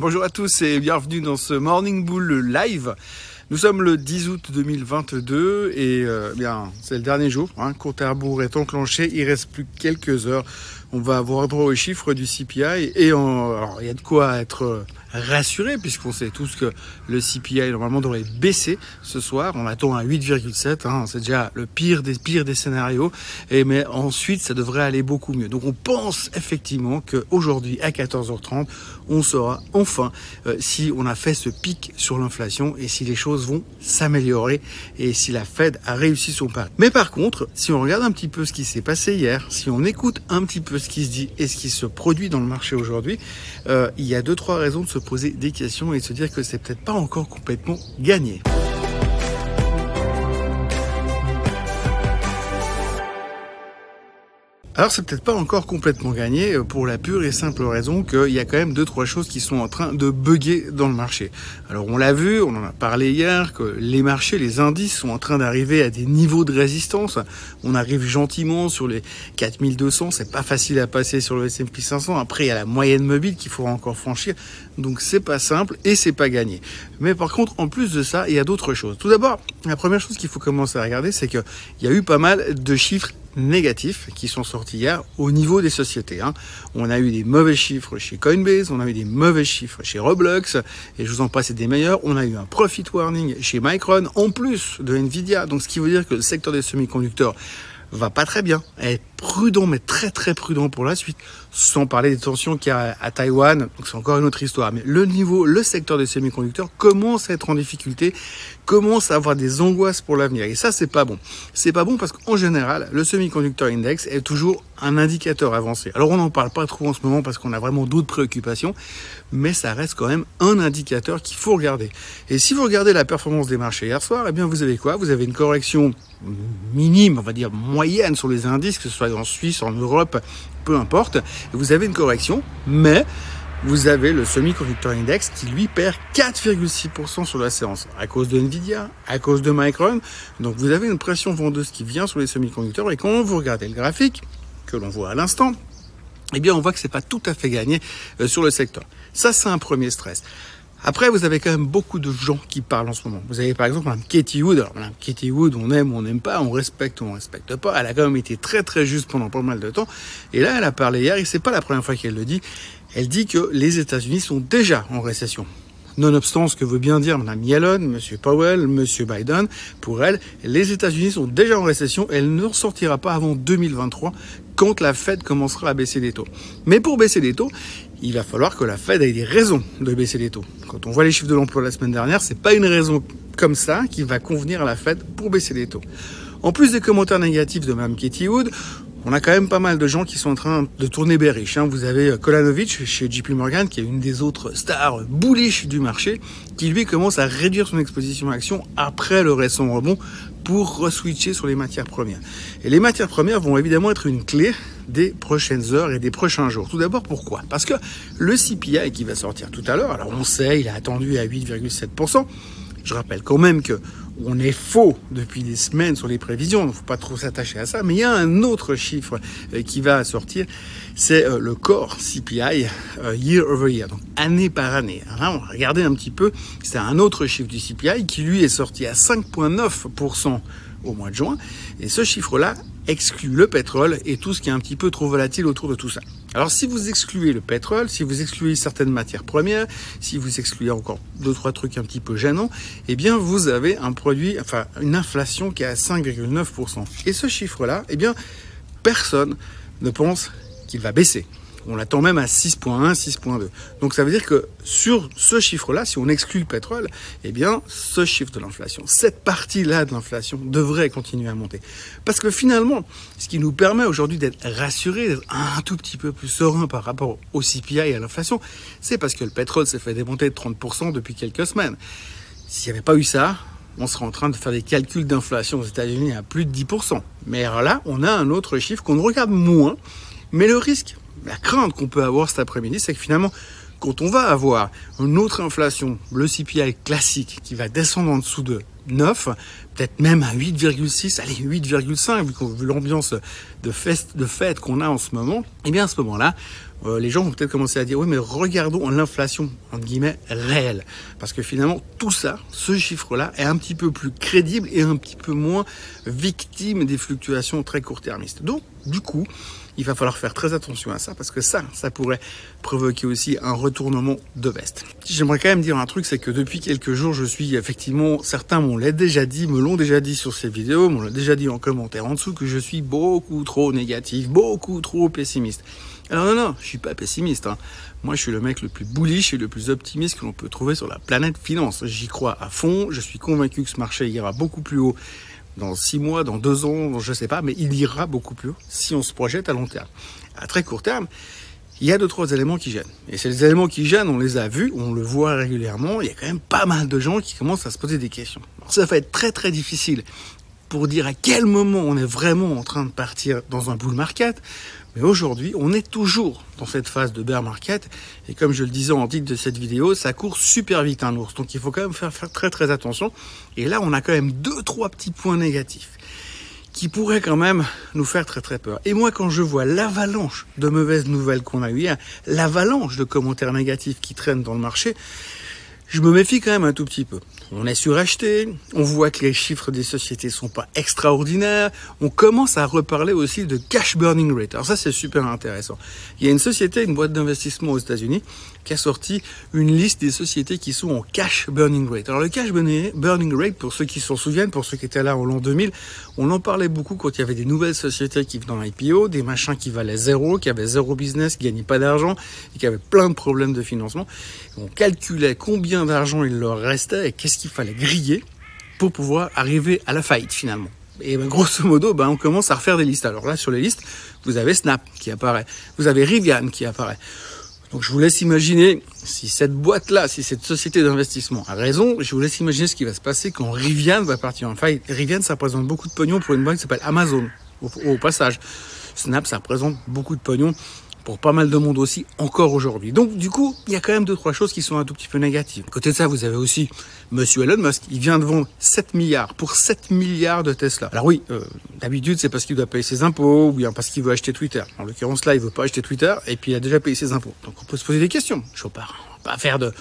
Bonjour à tous et bienvenue dans ce Morning Bull live. Nous sommes le 10 août 2022 et euh, bien c'est le dernier jour. Hein, compte à rebours est enclenché. Il reste plus que quelques heures. On va avoir droit aux chiffres du CPI et alors, il y a de quoi être rassuré puisqu'on sait tous que le CPI normalement devrait baisser ce soir. On attend à 8,7, hein, c'est déjà le pire des pires des scénarios. Et mais ensuite ça devrait aller beaucoup mieux. Donc on pense effectivement qu'aujourd'hui à 14h30 on saura enfin euh, si on a fait ce pic sur l'inflation et si les choses vont s'améliorer et si la Fed a réussi son pari. Mais par contre, si on regarde un petit peu ce qui s'est passé hier, si on écoute un petit peu ce qui se dit et ce qui se produit dans le marché aujourd'hui, euh, il y a deux trois raisons de se poser des questions et de se dire que c'est peut-être pas encore complètement gagné. Alors c'est peut-être pas encore complètement gagné euh, pour la pure et simple raison qu'il y a quand même deux trois choses qui sont en train de bugger dans le marché. Alors on l'a vu, on en a parlé hier que les marchés, les indices sont en train d'arriver à des niveaux de résistance. On arrive gentiment sur les 4200, c'est pas facile à passer sur le S&P 500. Après il y a la moyenne mobile qu'il faudra encore franchir. Donc c'est pas simple et c'est pas gagné. Mais par contre en plus de ça, il y a d'autres choses. Tout d'abord, la première chose qu'il faut commencer à regarder, c'est qu'il y a eu pas mal de chiffres négatifs qui sont sortis hier au niveau des sociétés. Hein. On a eu des mauvais chiffres chez Coinbase, on a eu des mauvais chiffres chez Roblox, et je vous en passe des meilleurs. On a eu un profit warning chez Micron, en plus de Nvidia. Donc ce qui veut dire que le secteur des semi-conducteurs va pas très bien. Prudent, mais très très prudent pour la suite. Sans parler des tensions qu'il y a à Taïwan, donc c'est encore une autre histoire. Mais le niveau, le secteur des semi-conducteurs commence à être en difficulté, commence à avoir des angoisses pour l'avenir. Et ça, c'est pas bon. C'est pas bon parce qu'en général, le semi-conducteur index est toujours un indicateur avancé. Alors on n'en parle pas trop en ce moment parce qu'on a vraiment d'autres préoccupations, mais ça reste quand même un indicateur qu'il faut regarder. Et si vous regardez la performance des marchés hier soir, eh bien vous avez quoi? Vous avez une correction minime, on va dire moyenne sur les indices, que ce soit en Suisse, en Europe, peu importe. Vous avez une correction, mais vous avez le semi-conducteur index qui lui perd 4,6% sur la séance à cause de Nvidia, à cause de Micron. Donc vous avez une pression vendeuse qui vient sur les semi-conducteurs et quand vous regardez le graphique que l'on voit à l'instant, eh bien on voit que c'est pas tout à fait gagné euh, sur le secteur. Ça c'est un premier stress. Après, vous avez quand même beaucoup de gens qui parlent en ce moment. Vous avez par exemple Mme Katie Wood. Alors, Mme Katie Wood, on aime on n'aime pas, on respecte ou on respecte pas. Elle a quand même été très très juste pendant pas mal de temps. Et là, elle a parlé hier, et c'est pas la première fois qu'elle le dit. Elle dit que les États-Unis sont déjà en récession. Nonobstant ce que veut bien dire Mme Yellen, M. Powell, M. Biden, pour elle, les États-Unis sont déjà en récession elle ne sortira pas avant 2023 quand la Fed commencera à baisser les taux. Mais pour baisser les taux, il va falloir que la Fed ait des raisons de baisser les taux. Quand on voit les chiffres de l'emploi la semaine dernière, c'est pas une raison comme ça qui va convenir à la Fed pour baisser les taux. En plus des commentaires négatifs de Mme Katie Wood, on a quand même pas mal de gens qui sont en train de tourner bearish. Hein. Vous avez Kolanovic chez JP Morgan, qui est une des autres stars bullish du marché, qui lui commence à réduire son exposition à l'action après le récent rebond pour reswitcher sur les matières premières. Et les matières premières vont évidemment être une clé des prochaines heures et des prochains jours. Tout d'abord, pourquoi? Parce que le CPI qui va sortir tout à l'heure, alors on sait, il est attendu à 8,7%. Je rappelle quand même que on est faux depuis des semaines sur les prévisions, il ne faut pas trop s'attacher à ça, mais il y a un autre chiffre euh, qui va sortir, c'est euh, le core CPI euh, year over year, donc année par année. Hein, on un petit peu, c'est un autre chiffre du CPI qui lui est sorti à 5,9% au mois de juin, et ce chiffre-là exclut le pétrole et tout ce qui est un petit peu trop volatile autour de tout ça. Alors si vous excluez le pétrole, si vous excluez certaines matières premières, si vous excluez encore deux trois trucs un petit peu gênants, eh bien vous avez un produit, enfin une inflation qui est à 5,9%. Et ce chiffre-là, eh bien personne ne pense qu'il va baisser. On l'attend même à 6.1, 6.2. Donc ça veut dire que sur ce chiffre-là, si on exclut le pétrole, eh bien ce chiffre de l'inflation, cette partie-là de l'inflation devrait continuer à monter. Parce que finalement, ce qui nous permet aujourd'hui d'être rassurés, d'être un tout petit peu plus serein par rapport au CPI et à l'inflation, c'est parce que le pétrole s'est fait démonter de 30% depuis quelques semaines. S'il n'y avait pas eu ça, on serait en train de faire des calculs d'inflation aux États-Unis à plus de 10%. Mais là, on a un autre chiffre qu'on regarde moins, mais le risque la crainte qu'on peut avoir cet après-midi, c'est que finalement, quand on va avoir une autre inflation, le CPI classique, qui va descendre en dessous de 9, peut-être même à 8,6, allez 8,5 vu, l'ambiance de fête, qu'on a en ce moment. Et eh bien à ce moment-là, euh, les gens vont peut-être commencer à dire oui mais regardons l'inflation entre guillemets réelle parce que finalement tout ça ce chiffre là est un petit peu plus crédible et un petit peu moins victime des fluctuations très court-termistes donc du coup il va falloir faire très attention à ça parce que ça, ça pourrait provoquer aussi un retournement de veste. J'aimerais quand même dire un truc, c'est que depuis quelques jours, je suis effectivement, certains m'ont déjà dit, me l'ont déjà dit sur ces vidéos, m'ont déjà dit en commentaire en dessous que je suis beaucoup trop négatif, beaucoup trop pessimiste. Alors non, non, je suis pas pessimiste. Hein. Moi, je suis le mec le plus bullish et le plus optimiste que l'on peut trouver sur la planète finance. J'y crois à fond. Je suis convaincu que ce marché ira beaucoup plus haut dans six mois, dans deux ans, je ne sais pas, mais il ira beaucoup plus haut si on se projette à long terme. À très court terme, il y a deux, trois éléments qui gênent. Et ces éléments qui gênent, on les a vus, on le voit régulièrement, il y a quand même pas mal de gens qui commencent à se poser des questions. ça va être très très difficile pour dire à quel moment on est vraiment en train de partir dans un bull market, mais aujourd'hui, on est toujours dans cette phase de bear market. Et comme je le disais en titre de cette vidéo, ça court super vite un ours. Donc il faut quand même faire, très très attention. Et là, on a quand même deux, trois petits points négatifs qui pourraient quand même nous faire très très peur. Et moi, quand je vois l'avalanche de mauvaises nouvelles qu'on a eu hier, l'avalanche de commentaires négatifs qui traînent dans le marché, je me méfie quand même un tout petit peu. On est suracheté, on voit que les chiffres des sociétés sont pas extraordinaires, on commence à reparler aussi de cash burning rate. Alors ça c'est super intéressant. Il y a une société, une boîte d'investissement aux États-Unis qui a sorti une liste des sociétés qui sont en cash burning rate. Alors le cash burning rate, pour ceux qui s'en souviennent, pour ceux qui étaient là en l'an 2000, on en parlait beaucoup quand il y avait des nouvelles sociétés qui venaient dans l'IPO, des machins qui valaient zéro, qui avaient zéro business, qui gagnaient pas d'argent et qui avaient plein de problèmes de financement. On calculait combien d'argent il leur restait et qu'est-ce qu'il fallait griller pour pouvoir arriver à la faillite finalement. Et ben, grosso modo, ben, on commence à refaire des listes. Alors là, sur les listes, vous avez Snap qui apparaît, vous avez Rivian qui apparaît, donc je vous laisse imaginer si cette boîte-là, si cette société d'investissement a raison, je vous laisse imaginer ce qui va se passer quand Rivian va partir en faillite. Rivian, ça représente beaucoup de pognon pour une boîte qui s'appelle Amazon, au, passage. Snap, ça représente beaucoup de pognon pour pas mal de monde aussi encore aujourd'hui. Donc du coup, il y a quand même deux trois choses qui sont un tout petit peu négatives. À côté de ça, vous avez aussi Monsieur Elon Musk. Il vient de vendre 7 milliards pour 7 milliards de Tesla. Alors oui, euh, d'habitude c'est parce qu'il doit payer ses impôts ou bien parce qu'il veut acheter Twitter. En l'occurrence là, il veut pas acheter Twitter et puis il a déjà payé ses impôts. Donc on peut se poser des questions. Je ne pas, pas faire de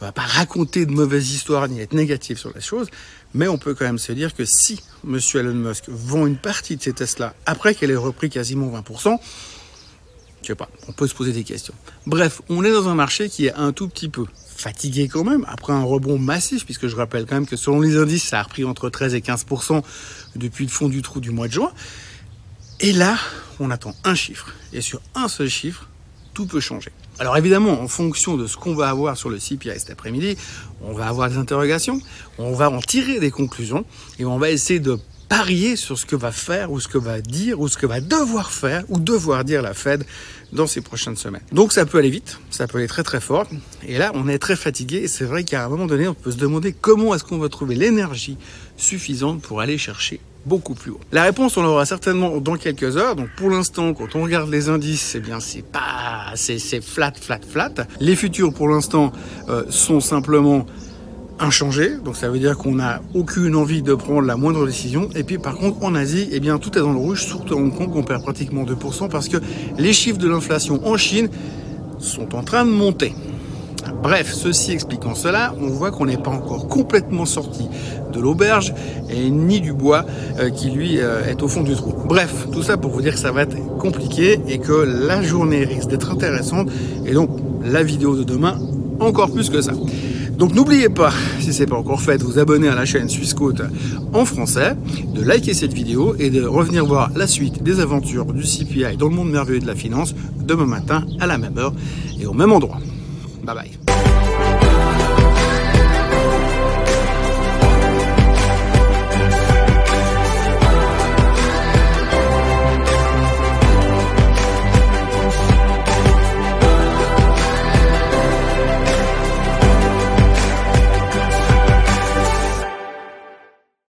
on va pas raconter de mauvaises histoires ni être négatif sur les choses, mais on peut quand même se dire que si M. Elon Musk vend une partie de ses Tesla après qu'elle ait repris quasiment 20%, je sais pas, on peut se poser des questions. Bref, on est dans un marché qui est un tout petit peu fatigué quand même, après un rebond massif, puisque je rappelle quand même que selon les indices, ça a repris entre 13 et 15% depuis le fond du trou du mois de juin. Et là, on attend un chiffre. Et sur un seul chiffre, tout peut changer. Alors évidemment, en fonction de ce qu'on va avoir sur le CPI cet après-midi, on va avoir des interrogations, on va en tirer des conclusions et on va essayer de parier sur ce que va faire ou ce que va dire ou ce que va devoir faire ou devoir dire la Fed dans ces prochaines semaines. Donc ça peut aller vite, ça peut aller très très fort. Et là, on est très fatigué et c'est vrai qu'à un moment donné, on peut se demander comment est-ce qu'on va trouver l'énergie suffisante pour aller chercher beaucoup plus haut. La réponse, on l'aura certainement dans quelques heures. Donc pour l'instant, quand on regarde les indices, eh bien c'est pas, c'est flat, flat, flat. Les futurs, pour l'instant, euh, sont simplement inchangé, donc ça veut dire qu'on n'a aucune envie de prendre la moindre décision. Et puis par contre en Asie, eh bien tout est dans le rouge, surtout à Hong Kong, on perd pratiquement 2% parce que les chiffres de l'inflation en Chine sont en train de monter. Bref, ceci expliquant cela, on voit qu'on n'est pas encore complètement sorti de l'auberge et ni du bois euh, qui lui euh, est au fond du trou. Bref, tout ça pour vous dire que ça va être compliqué et que la journée risque d'être intéressante et donc la vidéo de demain encore plus que ça. Donc n'oubliez pas, si ce n'est pas encore fait, de vous abonner à la chaîne Suisse en français, de liker cette vidéo et de revenir voir la suite des aventures du CPI dans le monde merveilleux de la finance demain matin à la même heure et au même endroit. Bye bye.